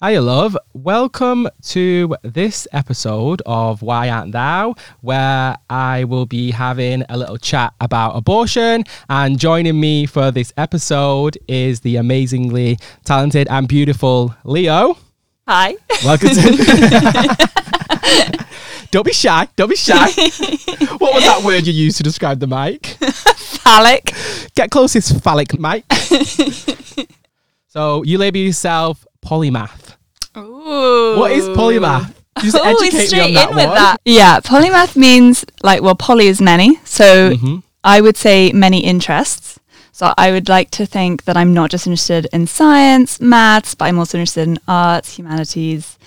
Hiya, love. Welcome to this episode of Why Aren't Thou, where I will be having a little chat about abortion. And joining me for this episode is the amazingly talented and beautiful Leo. Hi. Welcome to. Don't be shy. Don't be shy. what was that word you used to describe the mic? Phallic. Get closest phallic mic. So you label yourself polymath. Ooh. What is polymath? Just Ooh, educate me straight on that in with one. that. Yeah, polymath means like well, poly is many, so Mhm. I would say many interests. So I would like to think that I'm not just interested in science, maths, but I'm also interested in arts, humanities,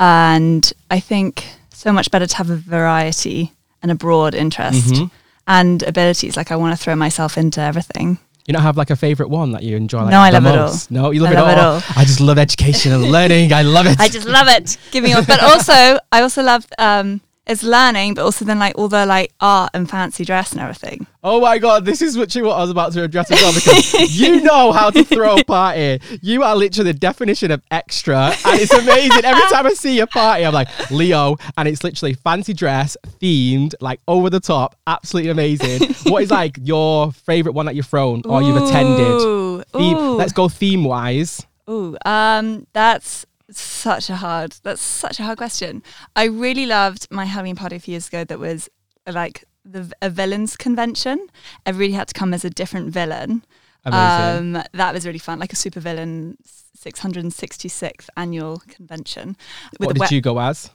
and I think so much better to have a variety and a broad interest Mhm. and abilities. Like I want to throw myself into everything. You don't have like a favorite one that you enjoy? Like, No, I love it all. No, you love, I it, love it all. all. I just love education and learning. I love it. I just love it. Give me one. But also, I also love um, it's learning, but also then like all the like art and fancy dress and everything. oh my god, this is literally what I was about to address as well because you know how to throw a party. You are literally the definition of extra, and it's amazing. Every time I see your party, I'm like Leo, and it's literally fancy dress, themed, like over the top, absolutely amazing. what is like your favorite one that you've thrown or you've attended? Ooh, Theme, ooh, let's go theme wise. ooh. Um, that's such a hard. That's such a hard question. I really loved my Halloween party a few years ago. That was like the a villains convention. Everybody had to come as a different villain. Amazing. Um, that was really fun, like a super villain 666th annual convention. what did wet- you go as?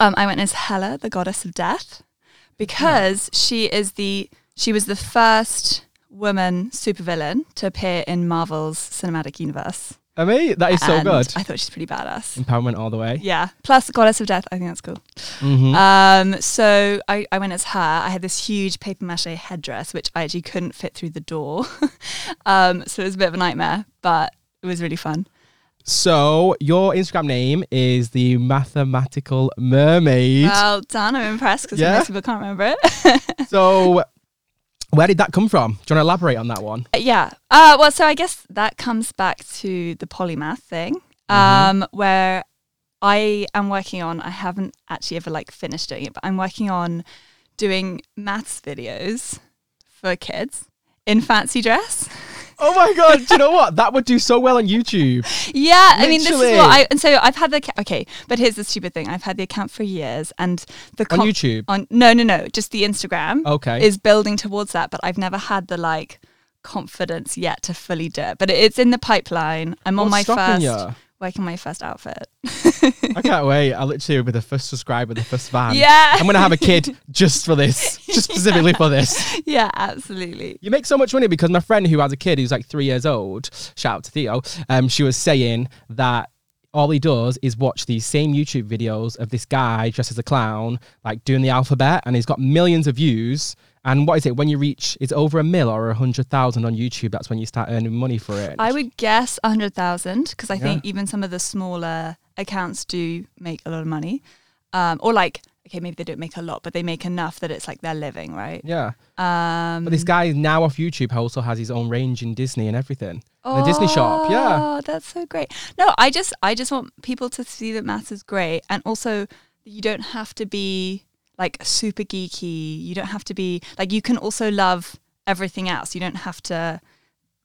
Um, I went as Hela, the goddess of death, because she is the she was the first woman supervillain to appear in Marvel's cinematic universe. Amazing. That is so And good. I thought she's pretty badass. Empowerment all the way. Yeah. Plus goddess of death. I think that's cool. Mhm. Um, so I, I went as her. I had this huge paper mache headdress, which I actually couldn't fit through the door. um, so it was a bit of a nightmare, but it was really fun. So your Instagram name is the Mathematical Mermaid. Well done. I'm impressed because Yeah? most people can't remember it. so where did that come from? Do you want to elaborate on that one? Uh, Yeah. Uh, well, so I guess that comes back to the polymath thing, um, where I am working on. I haven't actually ever like finished doing it, but I'm working on doing maths videos for kids in fancy dress. Oh my god! do you know what? That would do so well on YouTube. Yeah, I mean, this is what I. And so I've had the okay, but here's the stupid thing: I've had the account for years, and the On YouTube. on no, no, no, just the Instagram. Okay. is building towards that, but I've never had the like confidence yet to fully do it. But it's in the pipeline. I'm on my first ya? Working my first outfit. I can't wait. I literally will be the first subscriber, the first fan. Yeah. I'm gonna have a kid just for this, just specifically for this. yeah, absolutely. You make so much money because my friend who has a kid who's like three years old, shout out to Theo, um, she was saying that all he does is watch these same YouTube videos of this guy dressed as a clown, like doing the alphabet, and he's got millions of views. And what is it? When you reach, it's over a mil or a hundred thousand on YouTube. That's when you start earning money for it. I would guess a hundred thousand because I Yeah. think even some of the smaller accounts do make a lot of money, um, or like okay, maybe they don't make a lot, but they make enough that it's like they're living, right? yeah, Um, but this guy now off YouTube also has his own range in Disney and everything. In a Disney shop, yeah. Oh, that's so great. No, I just I just want people to see that maths is great, and also you don't have to be like super geeky. You don't have to be like you can also love everything else. You don't have to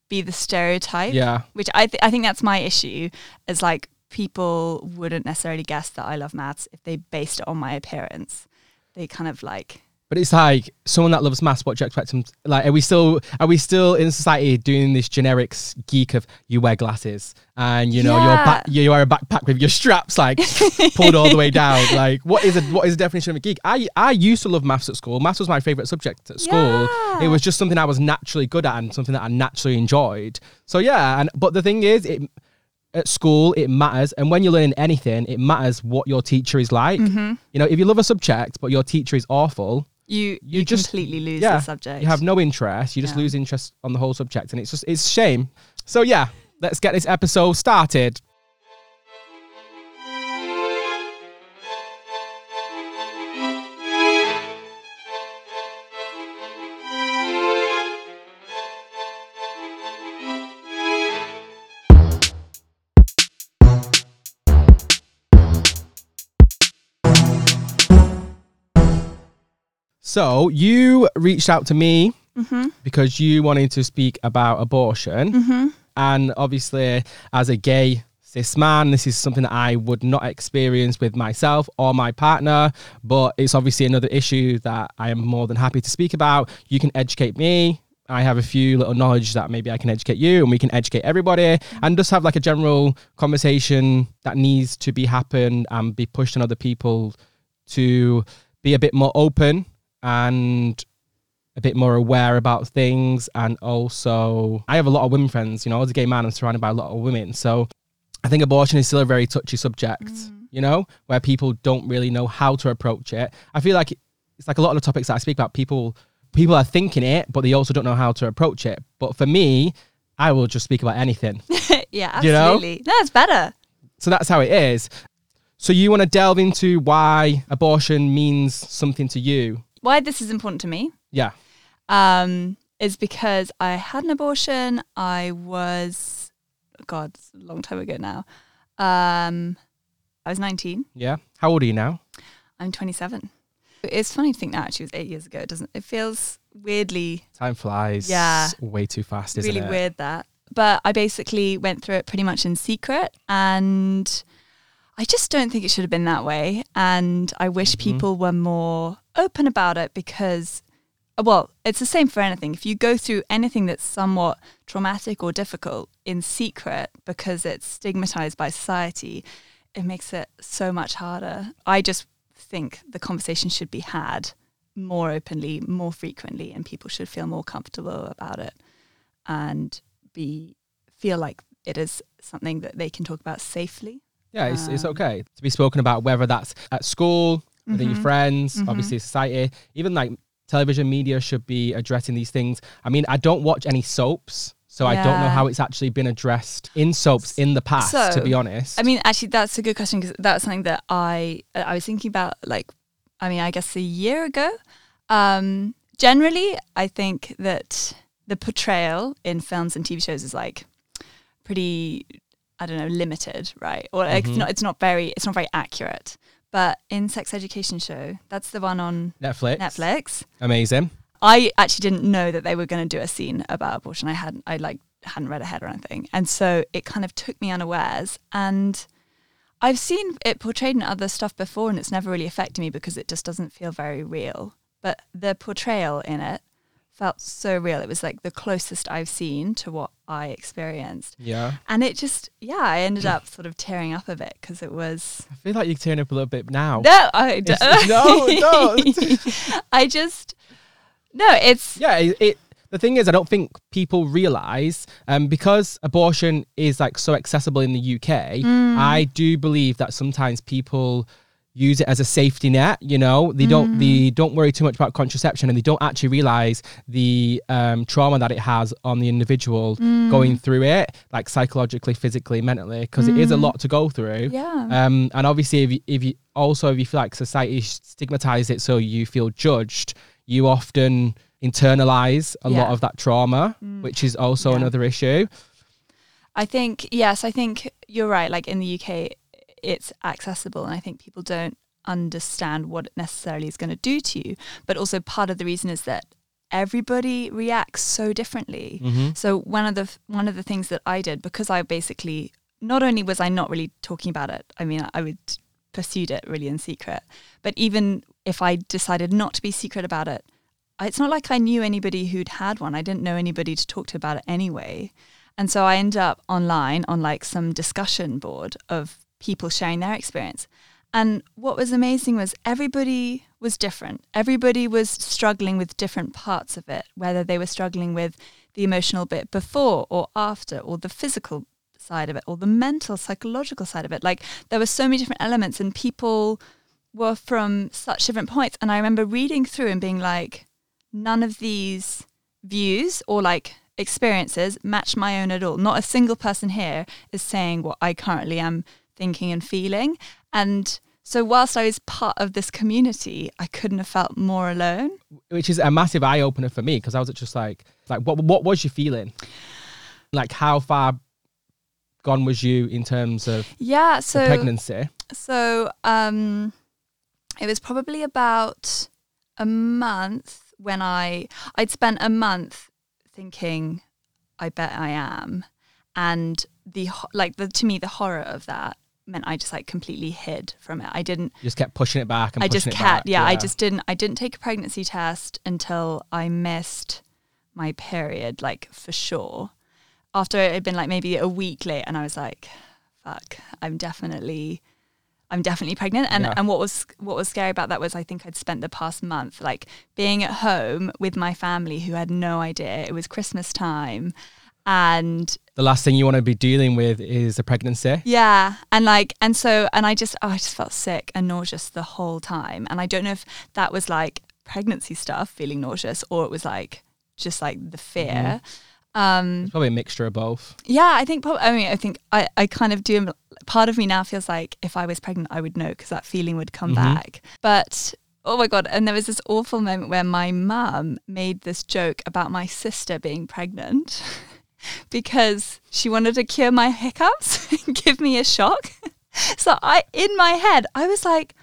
be the stereotype. Yeah. Which I th- I think that's my issue. Is like people wouldn't necessarily guess that I love maths if they based it on my appearance. They kind of like But it's like someone that loves maths. What do you expect them? Like, are we still are we still in society doing this generic geek of you wear glasses and you know you're Yeah. back, you wear a backpack with your straps like pulled all the way down? Like, what is a what is the definition of a geek? I I used to love maths at school. Maths was my favorite subject at school. It was just something I was naturally good at and something that I naturally enjoyed. So yeah, and but the thing is, it at school it matters, and when you're learning anything, it matters what your teacher is like. Mm-hmm. You know, if you love a subject but your teacher is awful, you You you, just- completely lose yeah, the subject. you have no interest. You just Yeah. lose interest on the whole subject, and it's just it's shame. So yeah, let's get this episode started. So you reached out to me Mm-hmm. because you wanted to speak about abortion. Mm-hmm. And obviously, as a gay cis man, this is something that I would not experience with myself or my partner. But it's obviously another issue that I am more than happy to speak about. You can educate me. I have a few little knowledge that maybe I can educate you and we can educate everybody and just have like a general conversation that needs to be happened and be pushed on other people to be a bit more open and a bit more aware about things and also I have a lot of women friends, you know, as a gay man I'm surrounded by a lot of women. So I think abortion is still a very touchy subject, mm. you know, where people don't really know how to approach it. I feel like it's like a lot of the topics that I speak about people people are thinking it but they also don't know how to approach it. But for me, I will just speak about anything. yeah, You know? absolutely. No, it's better. So that's how it is. So you want to delve into why abortion means something to you? Why this is important to me Yeah. um, is because I had an abortion. I was, God, it's a long time ago now. Um, I was 19. Yeah. How old are you now? I'm 27. It's funny to think now actually was eight years ago. It doesn't, it feels weirdly, Time flies Yeah. way too fast, isn't really it? weird that. But I basically went through it pretty much in secret and I just don't think it should have been that way. And I wish Mhm. people were more open about it because, well, it's the same for anything. If you go through anything that's somewhat traumatic or difficult in secret because it's stigmatized by society, it makes it so much harder. I just think the conversation should be had more openly, more frequently, and people should feel more comfortable about it and be feel like it is something that they can talk about safely. Yeah, it's, it's Um, okay to be spoken about, whether that's at school, within your Mhm. friends, Mhm. obviously society, even like television media should be addressing these things. I mean, I don't watch any soaps, so I don't know how it's actually been addressed in soaps in the past, to be honest. I mean, actually, that's a good question because that's something that I I was thinking about. Like, I mean, I guess a year ago. Um, generally, I think that the portrayal in films and TV shows is like pretty, I don't know, limited, right? Or like Mhm. it's not it's not very it's not very accurate. But in Sex Education Show, that's the one on Netflix. Netflix. Amazing. I actually didn't know that they were going to do a scene about abortion. I hadn't, I like hadn't read ahead or anything, and so it kind of took me unawares. And I've seen it portrayed in other stuff before, and it's never really affected me because it just doesn't feel very real. But the portrayal in it felt so real. It was like the closest I've seen to what I experienced, Yeah. and it just, yeah, I ended up sort of tearing up a bit because it was I feel like you're tearing up a little bit now. no, I d- It's- no, no. I just no, it's yeah it, it the thing is i don't think people realize um because abortion is like so accessible in the uk Mm. i do believe that sometimes people use it as a safety net you know they don't they don't worry too much about contraception and they don't actually realize the um, trauma that it has on the individual going through it like psychologically physically mentally because it is a lot to go through yeah. um, and obviously, if you, if you also if you feel like society stigmatized it, so you feel judged, you often internalize a lot Yeah. Mm. of that trauma, which is also Yeah. another issue. I think yes, I think you're right. Like in the UK, it's accessible, and I think people don't understand what it necessarily is going to do to you. But also, part of the reason is that everybody reacts so differently. Mm-hmm. So one of the one of the things that I did because I basically not only was I not really talking about it. I mean, I would pursued it really in secret. But even if I decided not to be secret about it, it's not like I knew anybody who'd had one. I didn't know anybody to talk to about it anyway. And so I ended up online on like some discussion board of people sharing their experience. And what was amazing was everybody was different. Everybody was struggling with different parts of it, whether they were struggling with the emotional bit before or after, or the physical side of it, or the mental, psychological side of it. Like there were so many different elements, and people were from such different points. And I remember reading through and being like, none of these views or like experiences match my own at all. Not a single person here is saying what I currently am thinking and feeling. And so, whilst I was part of this community, I couldn't have felt more alone. Which is a massive eye opener for me because I was just like, like what what was you feeling? Like how far gone was you in terms of Yeah. So, pregnancy? so um, it was probably about a month when I I'd spent a month thinking, I bet I am, and the like the to me the horror of that meant I just like completely hid from it. I didn't. You just kept pushing it back and I pushing just kept. back. Yeah, I just didn't. I didn't take a pregnancy test until I missed my period, like for sure. After it had been like maybe a week late, and I was like, "Fuck, I'm definitely." I'm definitely pregnant, and Yeah. and what was what was scary about that was I think I'd spent the past month like being at home with my family who had no idea it was Christmas time, and The last thing you want to be dealing with is a pregnancy. yeah, and like, and so, and I just, oh, I just felt sick and nauseous the whole time, and I don't know if that was like pregnancy stuff, feeling nauseous, or it was like just like the fear. Um, It's probably a mixture of both. yeah, I think. prob- I mean, I think I, I kind of do. Part of me now feels like if I was pregnant, I would know because that feeling would come Mhm. back. But oh my god! And there was this awful moment where my mum made this joke about my sister being pregnant because she wanted to cure my hiccups and give me a shock. So I, in my head, I was like.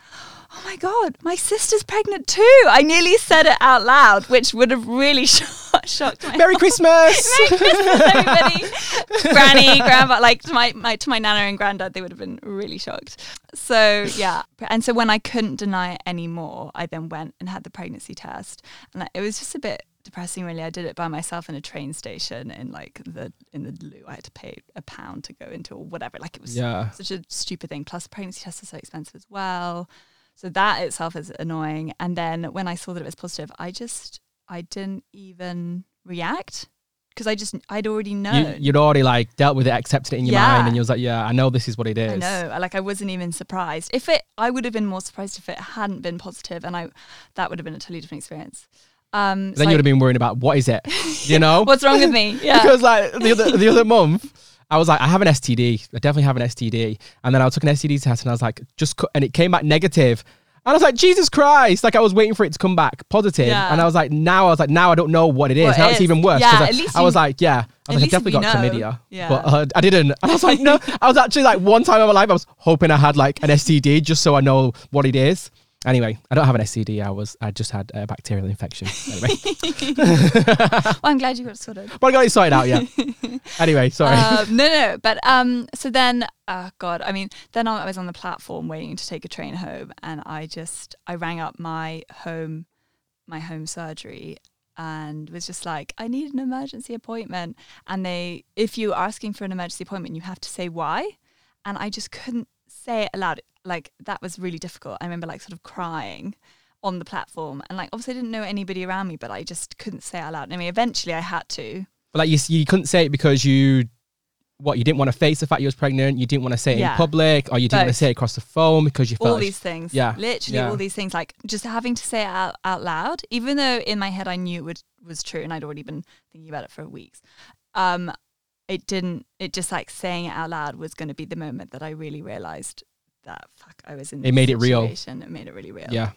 Oh my god, my sister's pregnant too! I nearly said it out loud, which would have really shocked, shocked my Merry Christmas! Merry Christmas, everybody. Granny, grandpa, like to my, my to my nana and granddad, they would have been really shocked. So yeah, and so when I couldn't deny it anymore, I then went and had the pregnancy test, and it was just a bit depressing. Really, I did it by myself in a train station in like the in the loo. I had to pay a pound to go into or whatever. Like it was yeah. such a stupid thing. Plus, pregnancy tests are so expensive as well. So that itself is annoying. And then when I saw that it was positive, I just I didn't even react because I just I'd already known. You, you'd already like dealt with it, accepted it in your Yeah. mind, and you was like, "Yeah, I know this is what it is." I know, like I wasn't even surprised. If it, I would have been more surprised if it hadn't been positive, and I, that would have been a totally different experience. Um, Then you would have been worrying about what is it, you know? What's wrong with me? Yeah. Because like the other the other month, I was like, I have an STD. I definitely have an STD. And then I took an STD test, and I was like, just cu- and it came back negative. And I was like, Jesus Christ! Like I was waiting for it to come back positive, Yeah. and I was like, now I was like, now I don't know what it is. What now it it's is. even worse. Yeah, I, at least I was you- like, yeah, I was like, I definitely got know. chlamydia, Yeah. but uh, I didn't. And I was like, no, I was actually like one time in my life, I was hoping I had like an STD just so I know what it is. Anyway, I don't have an STD. I was, I just had a bacterial infection. Anyway, well, I'm glad you got it sorted. but I got it sorted out. Yeah. anyway, sorry. Um, no, no, but um, so then, oh god, I mean, then I was on the platform waiting to take a train home, and I just I rang up my home, my home surgery, and was just like, I need an emergency appointment, and they, if you're asking for an emergency appointment, you have to say why, and I just couldn't say it aloud. Like that was really difficult. I remember like sort of crying on the platform, and like obviously I didn't know anybody around me, but I just couldn't say it out loud. I mean, eventually I had to. But like you, you couldn't say it because you, what you didn't want to face the fact you was pregnant. You didn't want to say it Yeah. in public, or you didn't want to say it across the phone because you felt all like- these things. Yeah, Literally yeah. all these things. Like just having to say it out, out loud, even though in my head I knew it would, was true and I'd already been thinking about it for weeks. Um, it didn't, it just like saying it out loud was going to be the moment that I really realized that fuck, I was in It this made it real. It made it really real. yeah.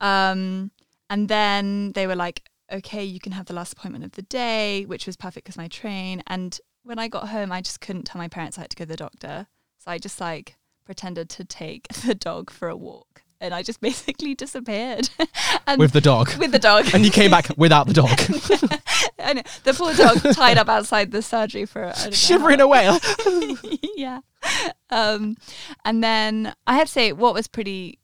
Um, and then they were like, okay, you can have the last appointment of the day, which was perfect because my train. And when I got home, I just couldn't tell my parents I had to go to the doctor. So I just like pretended to take the dog for a walk. And I just basically disappeared. and with the dog. with the dog. and you came back without the dog, I know, the poor dog tied up outside the surgery for I don't know how shivering away. yeah. Um, and then I have to say, what was pretty,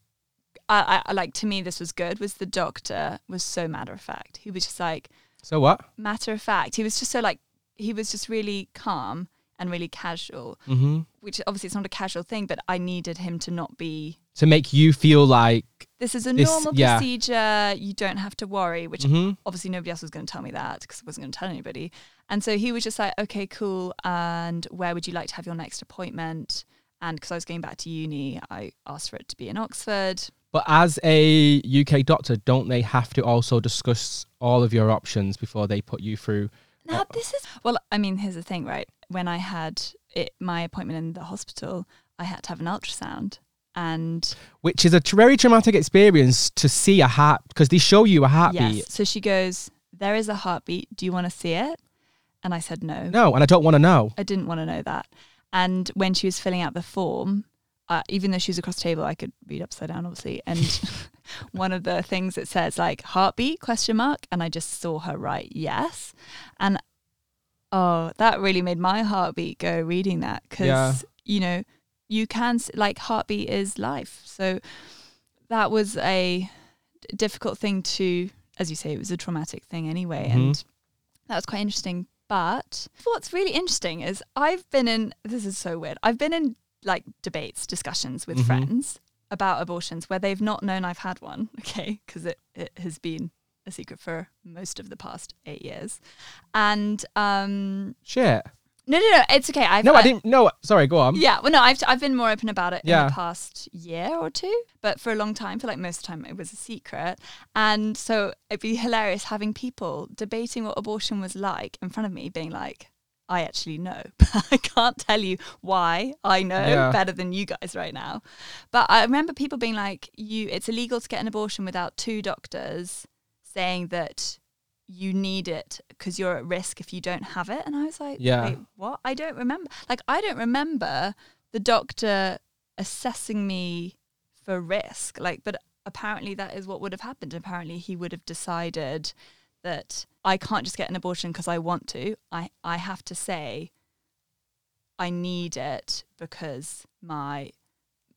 I, I like to me, this was good. Was the doctor was so matter of fact. He was just like so what? matter of fact. He was just so like he was just really calm and really casual. hmm Which obviously it's not a casual thing, but I needed him to not be. To make you feel like, This is a This- normal yeah. procedure. You don't have to worry. Which mhm. obviously nobody else was going to tell me that because I wasn't going to tell anybody. And so he was just like, okay, cool. And where would you like to have your next appointment? And because I was going back to uni, I asked for it to be in Oxford. but as a UK doctor, don't they have to also discuss all of your options before they put you through? Now, this is, well, I mean, here's the thing, right? When I had it, my appointment in the hospital, I had to have an ultrasound. And Which is a very traumatic experience to see a heart because they show you a heartbeat. yes, so she goes, There is a heartbeat. Do you want to see it? And I said, No. No, and I don't want to know. I didn't want to know that. And when she was filling out the form, uh, even though she was across the table, I could read upside down, obviously. And one of the things that says like heartbeat question mark and I just saw her write yes. And oh, that really made my heartbeat go reading that cuz Yeah. you know, you can like heartbeat is life. So that was a difficult thing to as you say it was a traumatic thing anyway Mhm. and that was quite interesting. But what's really interesting is I've been in this is so weird. I've been in like debates, discussions with Mhm. friends about abortions where they've not known I've had one, okay, because it, it has been a secret for most of the past eight years. And um Shit. No no no, it's okay. I've No, I didn't. No, sorry. Go on. yeah, well, no, I've I've been more open about it in the past year or two, but for a long time, for like most of the time, it was a secret, and so it'd be hilarious having people debating what abortion was like in front of me, being like, "I actually know, but I can't tell you why I know Yeah. better than you guys right now." But I remember people being like, "You, it's illegal to get an abortion without two doctors saying that." You need it because you're at risk if you don't have it. And I was like, Yeah. what? I don't remember. Like, I don't remember the doctor assessing me for risk. Like, but apparently that is what would have happened. Apparently he would have decided that I can't just get an abortion because I want to. I, I have to say I need it because my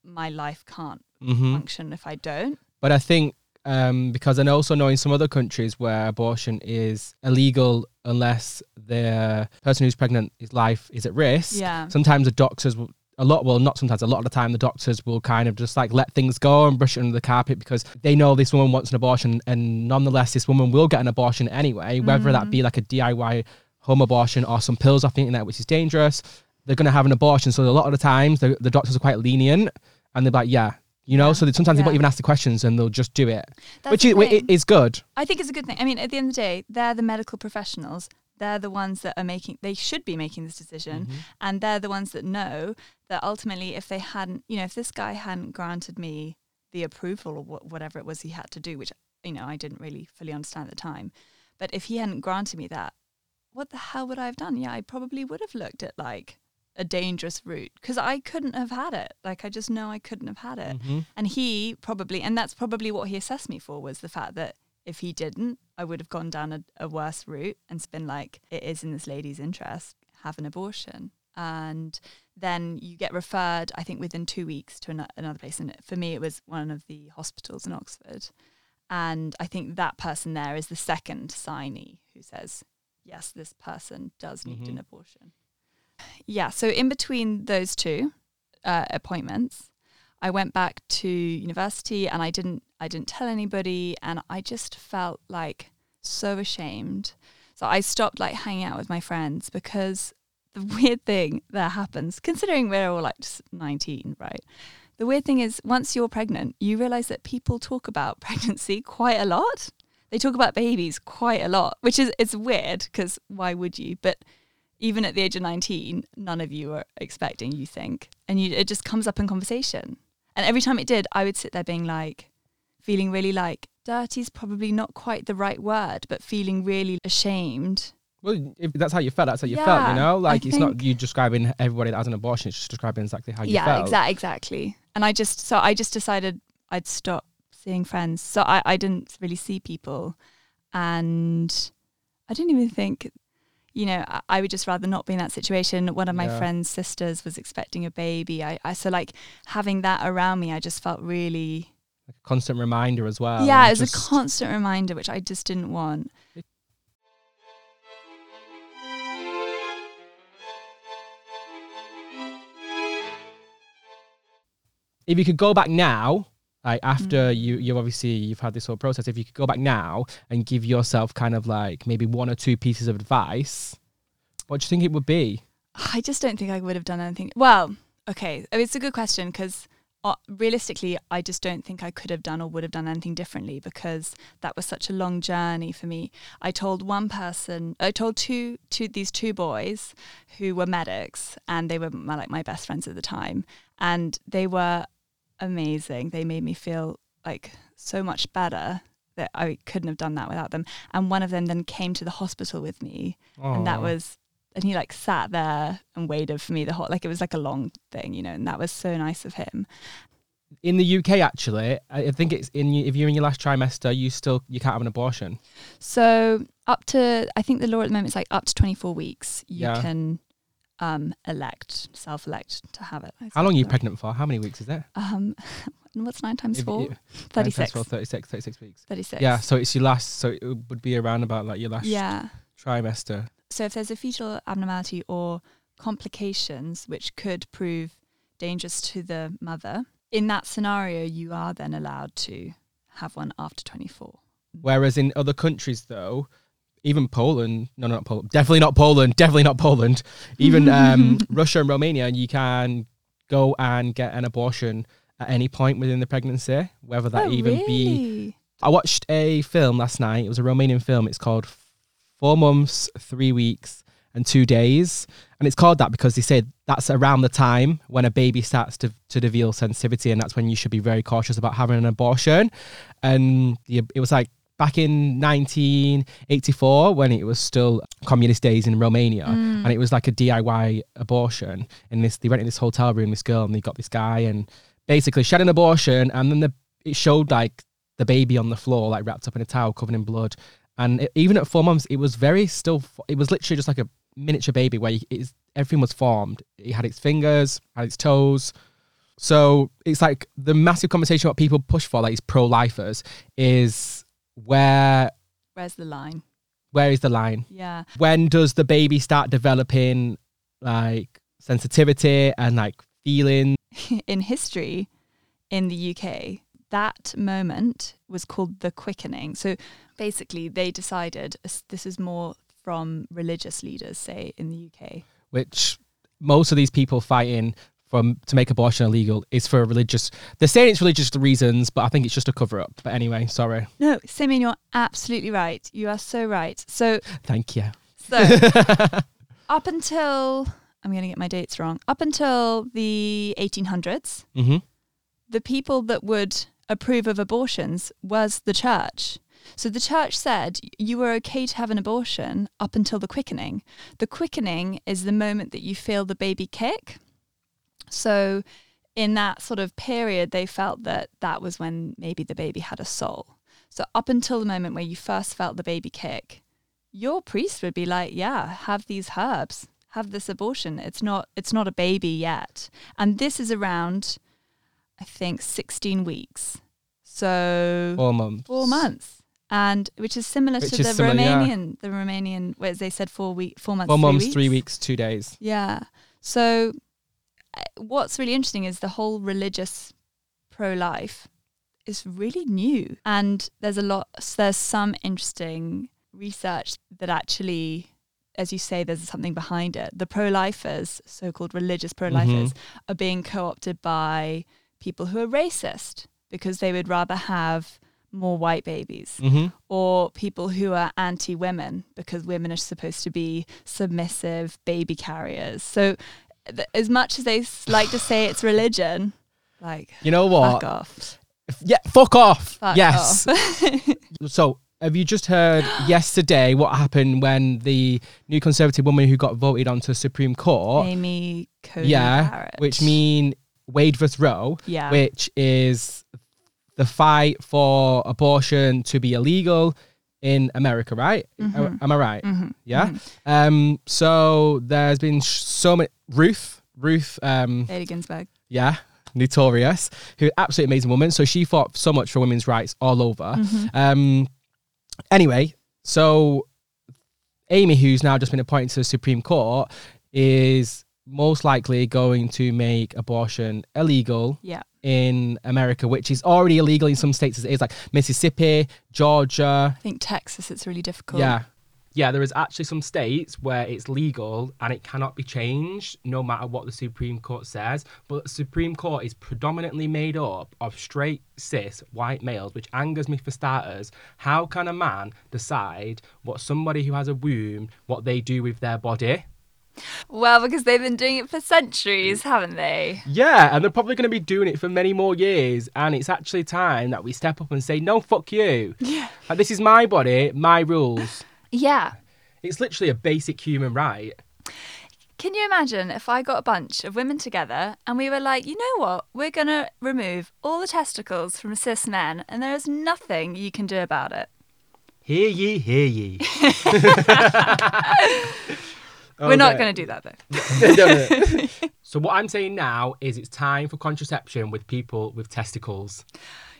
my life can't hmm function if I don't. But I think um, because I also know in some other countries where abortion is illegal unless the person who's pregnant, his life is at risk. Yeah. Sometimes the doctors will. A lot, well, not sometimes. A lot of the time, the doctors will kind of just like let things go and brush it under the carpet because they know this woman wants an abortion, and nonetheless, this woman will get an abortion anyway, whether that be like a DIY home abortion or some pills off the internet, which is dangerous. They're going to have an abortion, so a lot of the times, the, the doctors are quite lenient, and they're like, "Yeah, you know." Yeah. So they, sometimes they Yeah. won't even ask the questions, and they'll just do it, That's which is, it is good. I think it's a good thing. I mean, at the end of the day, they're the medical professionals. They're the ones that are making, they should be making this decision. Mm-hmm. And they're the ones that know that ultimately, if they hadn't, you know, if this guy hadn't granted me the approval or wha- whatever it was he had to do, which, you know, I didn't really fully understand at the time. But if he hadn't granted me that, what the hell would I have done? Yeah, I probably would have looked at like a dangerous route because I couldn't have had it. Like, I just know I couldn't have had it. Mhm. And he probably, and that's probably what he assessed me for was the fact that if he didn't, I would have gone down a, a worse route and it's been like, it is in this lady's interest, have an abortion. And then you get referred, I think, within two weeks to ano- another place. And for me, it was one of the hospitals in Oxford. And I think that person there is the second signee who says, yes, this person does need an Mhm. abortion. Yeah. So in between those two uh, appointments, I went back to university and I didn't I didn't tell anybody and I just felt like so ashamed. So I stopped like hanging out with my friends because the weird thing that happens, considering we're all like just 19, right? The weird thing is once you're pregnant, you realize that people talk about pregnancy quite a lot. They talk about babies quite a lot, which is it's weird because why would you? But even at the age of 19, none of you are expecting, you think. And you, it just comes up in conversation. And every time it did, I would sit there being like, feeling really like, dirty is probably not quite the right word, but feeling really ashamed. Well, if that's how you felt, that's how you felt, you know? I Like, it's not you describing everybody that has an abortion, it's just describing exactly how you yeah, felt. exactly, exactly. And I just, so I just decided I'd stop seeing friends. So I, I didn't really see people. And I didn't even think, you know, I, I would just rather not be in that situation. One of my Yeah. friend's sisters was expecting a baby. I, I, so like having that around me, I just felt really, Like a constant reminder as well. yeah, it was just- a constant reminder, which I just didn't want. if you could go back now, like after Mm. you you obviously you've had this whole process, if you could go back now and give yourself kind of like maybe one or two pieces of advice, what do you think it would be? I just don't think I would have done anything. Well, okay, I mean, it's a good question because uh, realistically, I just don't think I could have done or would have done anything differently because that was such a long journey for me. I told one person, I told two, two these two boys who were medics, and they were my, like my best friends at the time, and they were amazing. They made me feel like so much better. That I couldn't have done that without them. And one of them then came to the hospital with me and that was and he like sat there and waited for me the whole like it was like a long thing you know and that was so nice of him in the UK, actually, I think it's in if you're in your last trimester, you still you can't have an abortion. So up to I think the law at the moment is like up to 24 weeks you Yeah. can um elect self-elect to have it. How long are you pregnant for? How many weeks is it? Um what's 9 times If 4? you- nine times 36. four, 36, 36 weeks. 36. Yeah, so it's your last. So it would be around about like your last Yeah. trimester. So if there's a fetal abnormality or complications which could prove dangerous to the mother, in that scenario you are then allowed to have one after 24. Whereas in other countries, though, even Poland, no, not Poland, definitely not Poland, definitely not Poland, even um, Russia and Romania, you can go and get an abortion at any point within the pregnancy, whether that oh, even really? be. I watched a film last night. It was a Romanian film. It's called Four Months, Three Weeks, and Two Days. And it's called that because they said that's around the time when a baby starts to, to reveal sensitivity, and that's when you should be very cautious about having an abortion. And the, it was like back in 1984 when it was still communist days in Romania, mm. and it was like a DIY abortion. And this, they rented this hotel room, this girl, and they got this guy, and basically she had an abortion, and then the it showed like the baby on the floor, like wrapped up in a towel, covered in blood. And it, even at four months, it was very still. It was literally just like a miniature baby where everything was formed. It had its fingers, had its toes. So it's like the massive conversation what people push for, like these pro-lifers, is where Where's the line? where is the line? Yeah. When does the baby start developing like sensitivity and like feeling? in history in the UK, that moment was called the quickening. So basically, they decided this is more from religious leaders, say in the UK. which most of these people fighting from to make abortion illegal is for religious. They're saying it's religious reasons, but I think it's just a cover up. But anyway, sorry. No, Simeon, you're absolutely right. You are so right. So, Thank you. so up until I'm going to get my dates wrong. Up until the 1800s, hmm the people that would approve of abortions was the church. So the church said you were okay to have an abortion up until the quickening. The quickening is the moment that you feel the baby kick. So in that sort of period, they felt that that was when maybe the baby had a soul. So up until the moment where you first felt the baby kick, your priest would be like, "Yeah, have these herbs, have this abortion. It's not it's not a baby yet." And this is around I think 16 weeks. So Four months. four months. And which is similar Which to is the similar, yeah. Romanian the Romanian where they said four week four months Four three weeks. three weeks, two days. Yeah. So what's really interesting is the whole religious pro life is really new. And there's a lot, there's some interesting research that actually, as you say, there's something behind it. The pro lifers, so called religious pro lifers, are being co opted by people who are racist because they would rather have more white babies hmm or people who are anti women because women are supposed to be submissive baby carriers. So, as much as they like to say it's religion, like, You know what? fuck off. Yeah, fuck off. Fuck yes. off. So, have you just heard yesterday what happened when the new Conservative woman who got voted onto the Supreme Court? Amy Coney yeah, Barrett. which mean Wade vs Roe, Yeah. which is the fight for abortion to be illegal in America, right? Am- Am I right? Mhm, Yeah. mhm. Um. So there's been sh- so many Ruth, Ruth. Um. Bailey Ginsburg. Yeah. Notorious, who absolutely amazing woman. So she fought so much for women's rights all over. Mm-hmm. Um. Anyway, so Amy, who's now just been appointed to the Supreme Court, is most likely going to make abortion illegal Yeah. in America, which is already illegal in some states as it is, like Mississippi, Georgia. I think Texas, it's really difficult. Yeah. Yeah, there is actually some states where it's legal and it cannot be changed no matter what the Supreme Court says. But the Supreme Court is predominantly made up of straight, cis, white males, which angers me for starters. How can a man decide what somebody who has a womb, what they do with their body? Well, because they've been doing it for centuries, mm. haven't they? Yeah, and they're probably going to be doing it for many more years. And it's actually time that we step up and say, no, fuck you. Yeah. Like, this is my body, my rules. Yeah. It's literally a basic human right. Can you imagine if I got a bunch of women together and we were like, you know what? We're going to remove all the testicles from cis men and there is nothing you can do about it. Hear ye, hear ye. We're not going to do that though. so what I'm saying now is it's time for contraception with people with testicles.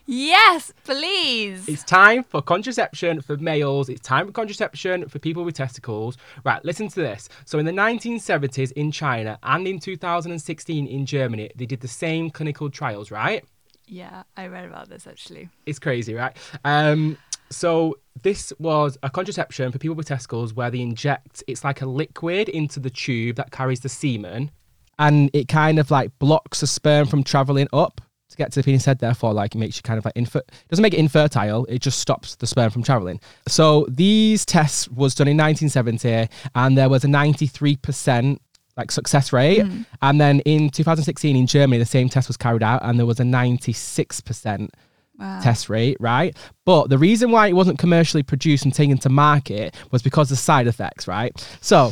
yes, please. It's time for contraception for males. It's time for contraception for people with testicles. Right, listen to this. So, in the 1970s in China and in 2016 in Germany, they did the same clinical trials, right? yeah, I read about this actually. It's crazy, right? Um, so, this was a contraception for people with testicles where they inject, it's like a liquid into the tube that carries the semen. And it kind of like blocks the sperm from traveling up to get to the penis head. Therefore, like it makes you kind of like infer. Doesn't make it infertile. It just stops the sperm from traveling. So these tests was done in 1970, and there was a 93 percent like success rate. Mm. And then in 2016 in Germany, the same test was carried out, and there was a 96 percent Wow. test rate, right? But the reason why it wasn't commercially produced and taken to market was because of side effects, right? So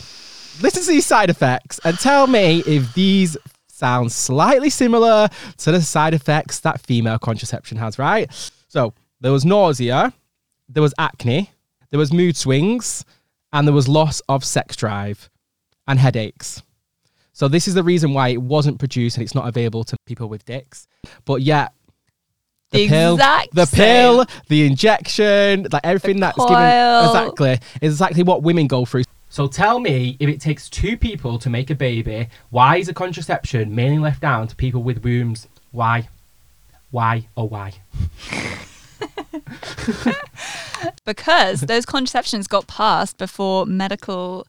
listen to these side effects and tell me if these sound slightly similar to the side effects that female contraception has, right? So there was nausea, there was acne, there was mood swings, and there was loss of sex drive and headaches. So this is the reason why it wasn't produced and it's not available to people with dicks. But yet the pill, Exact the same. pill, the injection, like everything that's given exactly is exactly what women go through. So tell me, if it takes two people to make a baby, why is a contraception mainly left down to people with wombs? Why? Why? Oh, why? because those contraceptions got passed before medical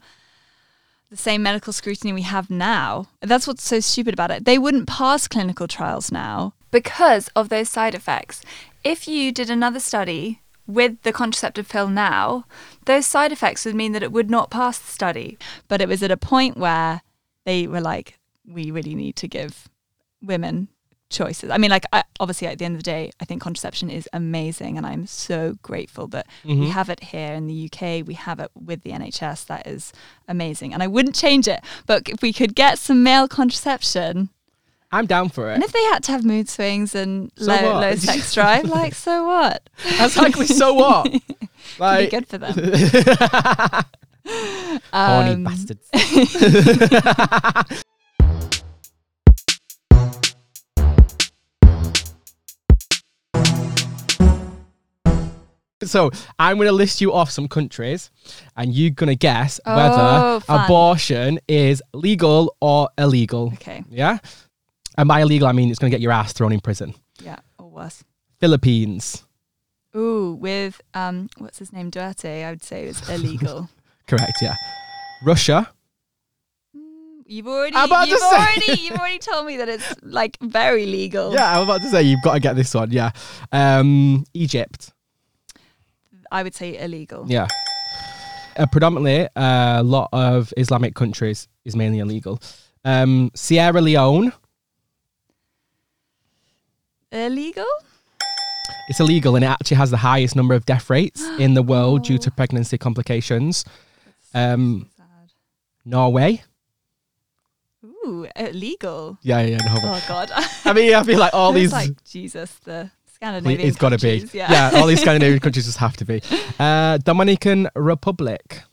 the same medical scrutiny we have now. That's what's so stupid about it. They wouldn't pass clinical trials now because of those side effects. If you did another study with the contraceptive pill now, those side effects would mean that it would not pass the study. But it was at a point where they were like, we really need to give women choices. I mean, like, I, obviously, at the end of the day, I think contraception is amazing, and I'm so grateful that we mm-hmm. have it here in the UK. We have it with the NHS. That is amazing, and I wouldn't change it. But if we could get some male contraception, I'm down for it. and if they had to have mood swings and So low, what? low sex drive, like, so what? Exactly. So what? It'd be good for them. horny Um, bastards. So I'm going to list you off some countries, and you're going to guess Oh, whether fun. abortion is legal or illegal. Okay. Yeah, and by illegal I mean it's going to get your ass thrown in prison. Yeah, or worse. Philippines, Ooh, with um, what's his name, Duterte? I would say it's illegal. correct? Yeah, Russia, You've already, I'm about to you've say- already, you've already told me that it's like very legal. yeah. I'm about to say you've got to get this one. Yeah, um, Egypt, I would say illegal. yeah. Uh, predominantly, a lot of Islamic countries is mainly illegal. Um, Sierra Leone, Illegal? it's illegal and it actually has the highest number of death rates in the world due to pregnancy complications. Um, Sad. Norway, Ooh, illegal. yeah, yeah, no. Oh God. I mean, I feel like all these. like Jesus, the Scandinavian. it's got to be. Yeah. Yeah. all these Scandinavian countries just have to be. Uh, Dominican Republic.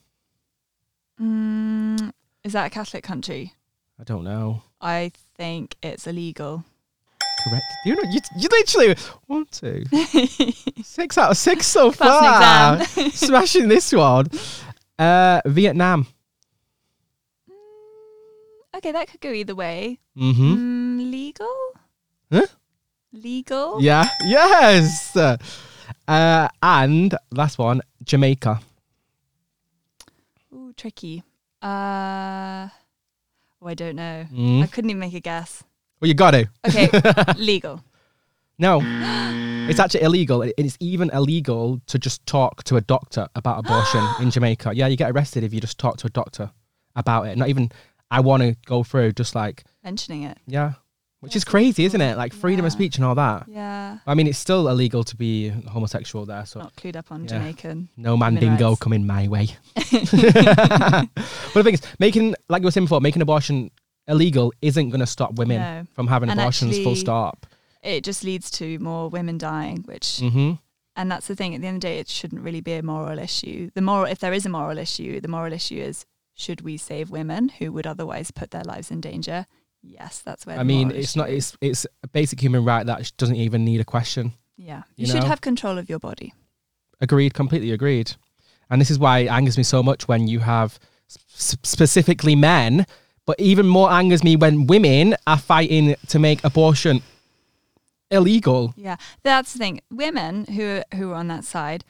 Mm, is that a Catholic country? I don't know. I think it's illegal. Correct. You know, you, you literally one, two, six out of six so far. Pass an exam. Smashing this one. Uh, Vietnam. okay, that could go either way. Mm-hmm. Mm, legal? Huh? Legal? Yeah. Yes. Uh, and last one, Jamaica. Ooh, tricky. Uh, oh, I don't know. Mm. I couldn't even make a guess. Well, you got to. Okay, legal. No, it's actually illegal. It's even illegal to just talk to a doctor about abortion in Jamaica. Yeah, you get arrested if you just talk to a doctor about it. Not even, I want to go through, just like, Mentioning it. yeah. which is crazy, isn't it? Like freedom of speech and all that. Yeah. I mean, it's still illegal to be homosexual there, so Not clued up on Yeah. Jamaican. no man dingo rights. coming my way. but the thing is, making like you were saying before, making abortion illegal isn't going to stop women No. from having And abortions. full stop. It just leads to more women dying, which hmm and that's the thing. At the end of the day, it shouldn't really be a moral issue. The moral, if there is a moral issue, the moral issue is should we save women who would otherwise put their lives in danger? Yes, that's where. I mean, it's not. It's it's a basic human right that doesn't even need a question. yeah. you You, should know? have control of your body. Agreed, completely agreed. And this is why it angers me so much when you have s- specifically men, but even more angers me when women are fighting to make abortion illegal. Yeah, that's the thing. Women who who are on that side,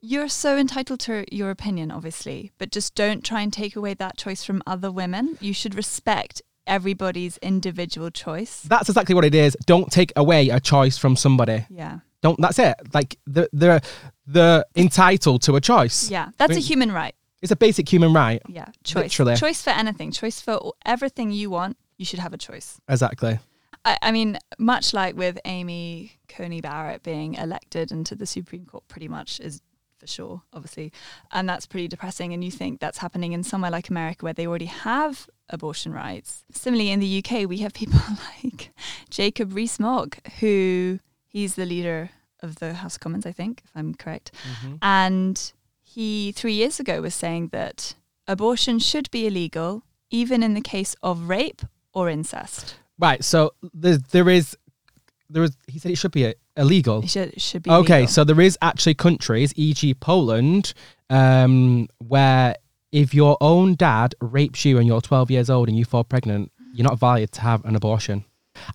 you're so entitled to your opinion, obviously, but just don't try and take away that choice from other women. You should respect everybody's individual choice. That's exactly what it is. Don't take away a choice from somebody. Yeah, Don't. That's it. Like they're they're, they're entitled to a choice. yeah, that's a mean- human right. It's a basic human right. Yeah, choice. Literally. Choice for anything. Choice for everything you want. You should have a choice. Exactly. I, I mean, much like with Amy Coney Barrett being elected into the Supreme Court, pretty much is for sure, obviously, and that's pretty depressing. And you think that's happening in somewhere like America where they already have abortion rights. Similarly, in the UK, we have people like Jacob Rees-Mogg, who he's the leader of the House of Commons, I think, if I'm correct, mm-hmm. and he three years ago was saying that abortion should be illegal, even in the case of rape or incest. Right. So there is there is there is. He said it should be illegal. It should, it should be Okay, legal. so there is actually countries, e.g., Poland, um, where if your own dad rapes you and you're 12 years old and you fall pregnant, you're not valid to have an abortion.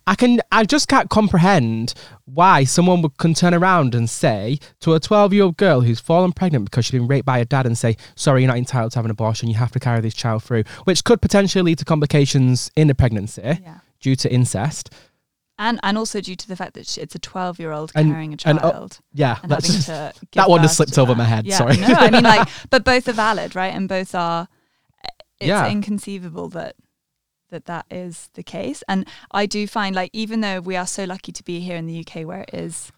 I can, I just can't comprehend why someone would can turn around and say to a 12 year old girl who's fallen pregnant because she's been raped by her dad and say, "Sorry, you're not entitled to have an abortion. You have to carry this child through," which could potentially lead to complications in the pregnancy yeah. due to incest. And and also due to the fact that it's a 12 year old And- carrying a and, uh, child Yeah, and, to that one just slipped over that. my head, Yeah, sorry. No, I mean like, but both are valid, right? And both are. It's Yeah. inconceivable that that that is the case. And I do find like even though we are so lucky to be here in the UK where it is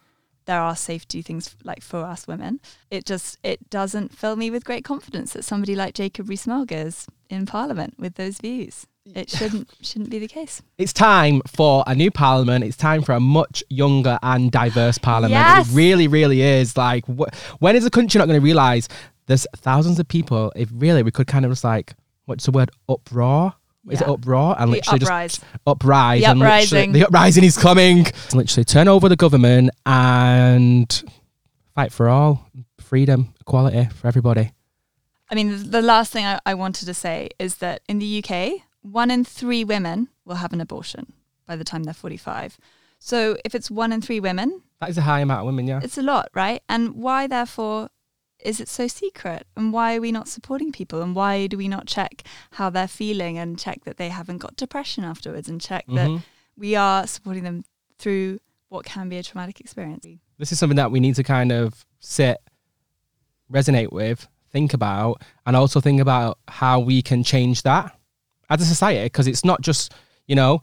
there are safety things like for us women, it just it doesn't fill me with great confidence that somebody like Jacob Rees-Mogg is in Parliament with those views. It shouldn't shouldn't be the case. It's time for a new parliament. It's time for a much younger and diverse parliament. Yes. It really, really is. Like, wh- when is the country not going to realize there's thousands of people? If really we could kind of just like, what's the word? Uproar? Is it Yeah. uproar? And The literally uprise. just uprise. The and uprising. The uprising is coming. literally turn over the government and fight for all freedom, equality for everybody. I mean, the last thing I, I wanted to say is that in the UK, one in three women will have an abortion by the time they're 45. So if it's one in three women, That is a high amount of women, yeah. it's a lot, right? And why, therefore, is it so secret? And why are we not supporting people? And why do we not check how they're feeling and check that they haven't got depression afterwards and check Mhm. that we are supporting them through what can be a traumatic experience? this is something that we need to kind of sit, resonate with, think about, and also think about how we can change that as a society. Because it's not just, you know,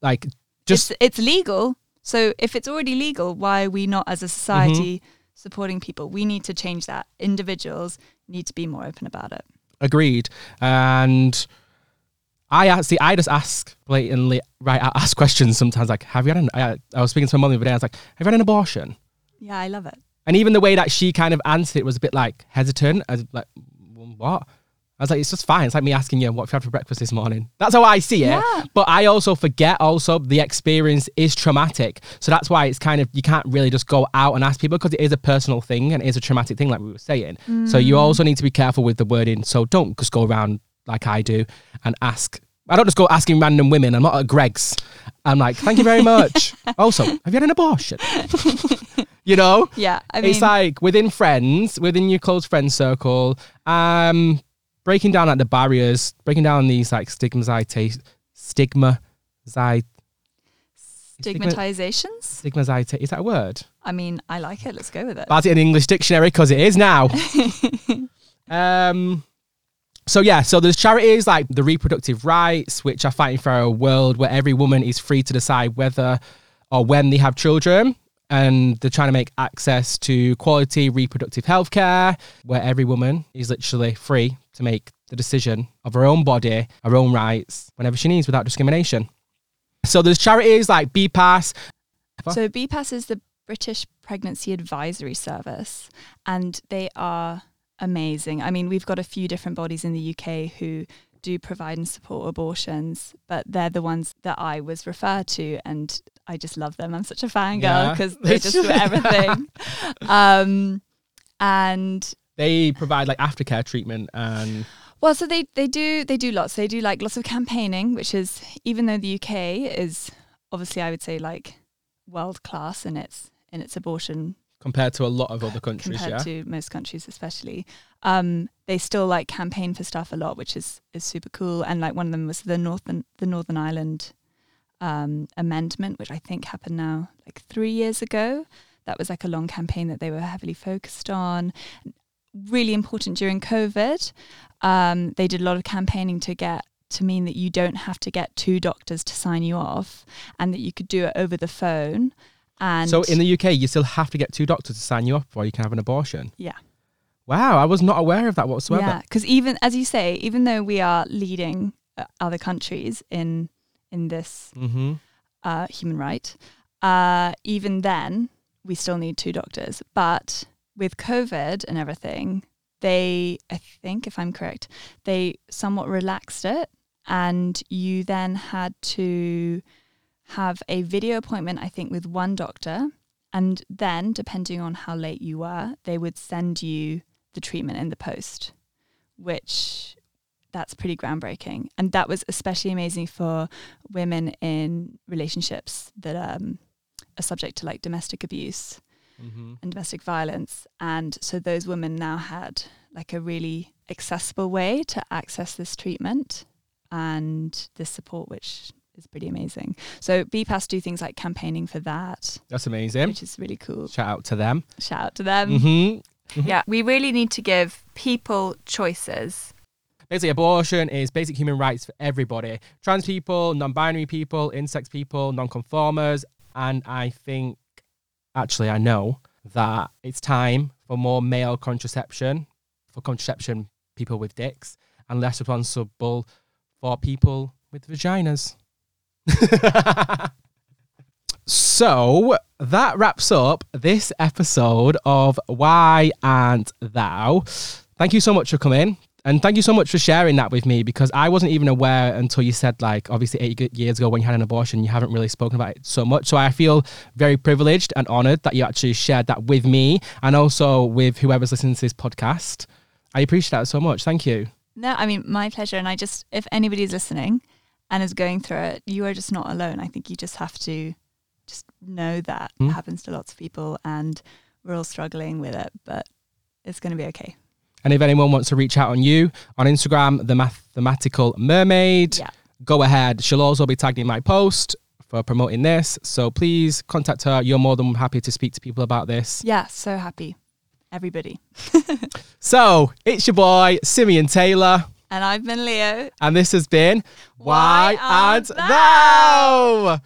like just it's, it's legal. So if it's already legal, why are we not, as a society, supporting people? We need to change that. Individuals need to be more open about it. agreed. And I actually, I just ask blatantly, right? I ask questions sometimes like, have you had an, I, I was speaking to my mum the other day, I was like, have you had an abortion? Yeah, I love it. And even the way that she kind of answered it was a bit like hesitant, as like, what? I was like, it's just fine. It's like me asking you what you had for breakfast this morning. That's how I see it. Yeah. But I also forget also the experience is traumatic. So that's why it's kind of, you can't really just go out and ask people because it is a personal thing and it is a traumatic thing, like we were saying. So you also need to be careful with the wording. So don't just go around like I do and ask. I don't just go asking random women. I'm not at Greggs. I'm like, thank you very much. also, have you had an abortion? you know? Yeah, I mean, it's like within friends, within your close friend circle, um, breaking down like the barriers, breaking down these like stigmatization, stigma, stigma, stigmatizations. stigmatization. Is that a word? I mean, I like it. Let's go with it. That's it in English dictionary because it is now. um, So yeah, so there's charities like the reproductive rights, which are fighting for a world where every woman is free to decide whether or when they have children. And they're trying to make access to quality reproductive health care, where every woman is literally free to make the decision of her own body, her own rights, whenever she needs without discrimination. So there's charities like BPAS. So BPAS is the British Pregnancy Advisory Service, and they are amazing. I mean, we've got a few different bodies in the UK who do provide and support abortions, but they're the ones that I was referred to, and I just love them. I'm such a fangirl Yeah. because they just do everything. um, and They provide like aftercare treatment and well, so they they do they do lots. They do like lots of campaigning, which is even though the UK is obviously I would say like world class in its in its abortion compared to a lot of other countries, compared yeah. to most countries especially um they still like campaign for stuff a lot which is is super cool and like one of them was the northern the northern ireland um amendment which i think happened now like 3 years ago that was like a long campaign that they were heavily focused on really important during covid um they did a lot of campaigning to get to mean that you don't have to get two doctors to sign you off and that you could do it over the phone and So in the UK, you still have to get two doctors to sign you up before you can have an abortion. Yeah. Wow, I was not aware of that whatsoever. Yeah, because even as you say, even though we are leading uh, other countries in in this Mm-hmm. uh, human right, uh, even then we still need two doctors. But with COVID and everything, they, I think, if I'm correct, they somewhat relaxed it, and you then had to have a video appointment, I think, with one doctor. And then, depending on how late you were, they would send you the treatment in the post, which that's pretty groundbreaking. And that was especially amazing for women in relationships that um, are subject to like domestic abuse Mm-hmm. and domestic violence. And so those women now had like a really accessible way to access this treatment and this support, which is pretty amazing. So BPAS do things like campaigning for that, That's amazing. which is really cool. Shout out to them. Shout out to them. Mm-hmm. Yeah, we really need to give people choices. Basically, abortion is basic human rights for everybody trans people, non binary people, intersex people, non conformers. And I think, actually, I know that it's time for more male contraception, for contraception people with dicks, and less responsible for people with vaginas. so that wraps up this episode of Why and Thou. Thank you so much for coming. And thank you so much for sharing that with me because I wasn't even aware until you said, like, obviously, eight years ago when you had an abortion, you haven't really spoken about it so much. So I feel very privileged and honored that you actually shared that with me and also with whoever's listening to this podcast. I appreciate that so much. Thank you. No, I mean, my pleasure. And I just, if anybody's listening and is going through it, you are just not alone. I think you just have to just know that Mm. it happens to lots of people and we're all struggling with it, but it's going to be okay. And if anyone wants to reach out on you on Instagram, the mathematical mermaid, Yeah. go ahead. She'll also be tagging my post for promoting this. So please contact her. You're more than happy to speak to people about this. Yeah, so happy. Everybody. So it's your boy, Simeon Taylor, And I've been Leo. and this has been Why Why and Thou? Thou.